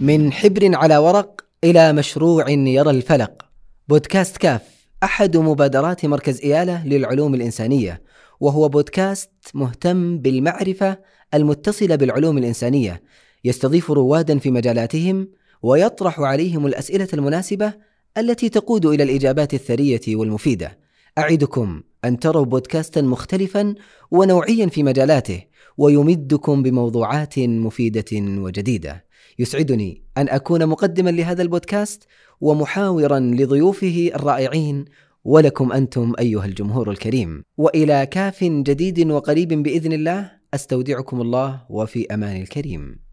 من حبر على ورق إلى مشروع يرى الفلق. بودكاست كاف أحد مبادرات مركز إيالة للعلوم الإنسانية وهو بودكاست مهتم بالمعرفة المتصلة بالعلوم الإنسانية. يستضيف روادا في مجالاتهم ويطرح عليهم الأسئلة المناسبة التي تقود إلى الإجابات الثرية والمفيدة. أعدكم أن تروا بودكاستا مختلفا ونوعيا في مجالاته. ويمدكم بموضوعات مفيدة وجديدة. يسعدني أن أكون مقدما لهذا البودكاست ومحاورا لضيوفه الرائعين. ولكم أنتم أيها الجمهور الكريم. وإلى كاف جديد وقريب بإذن الله أستودعكم الله وفي أمان الكريم.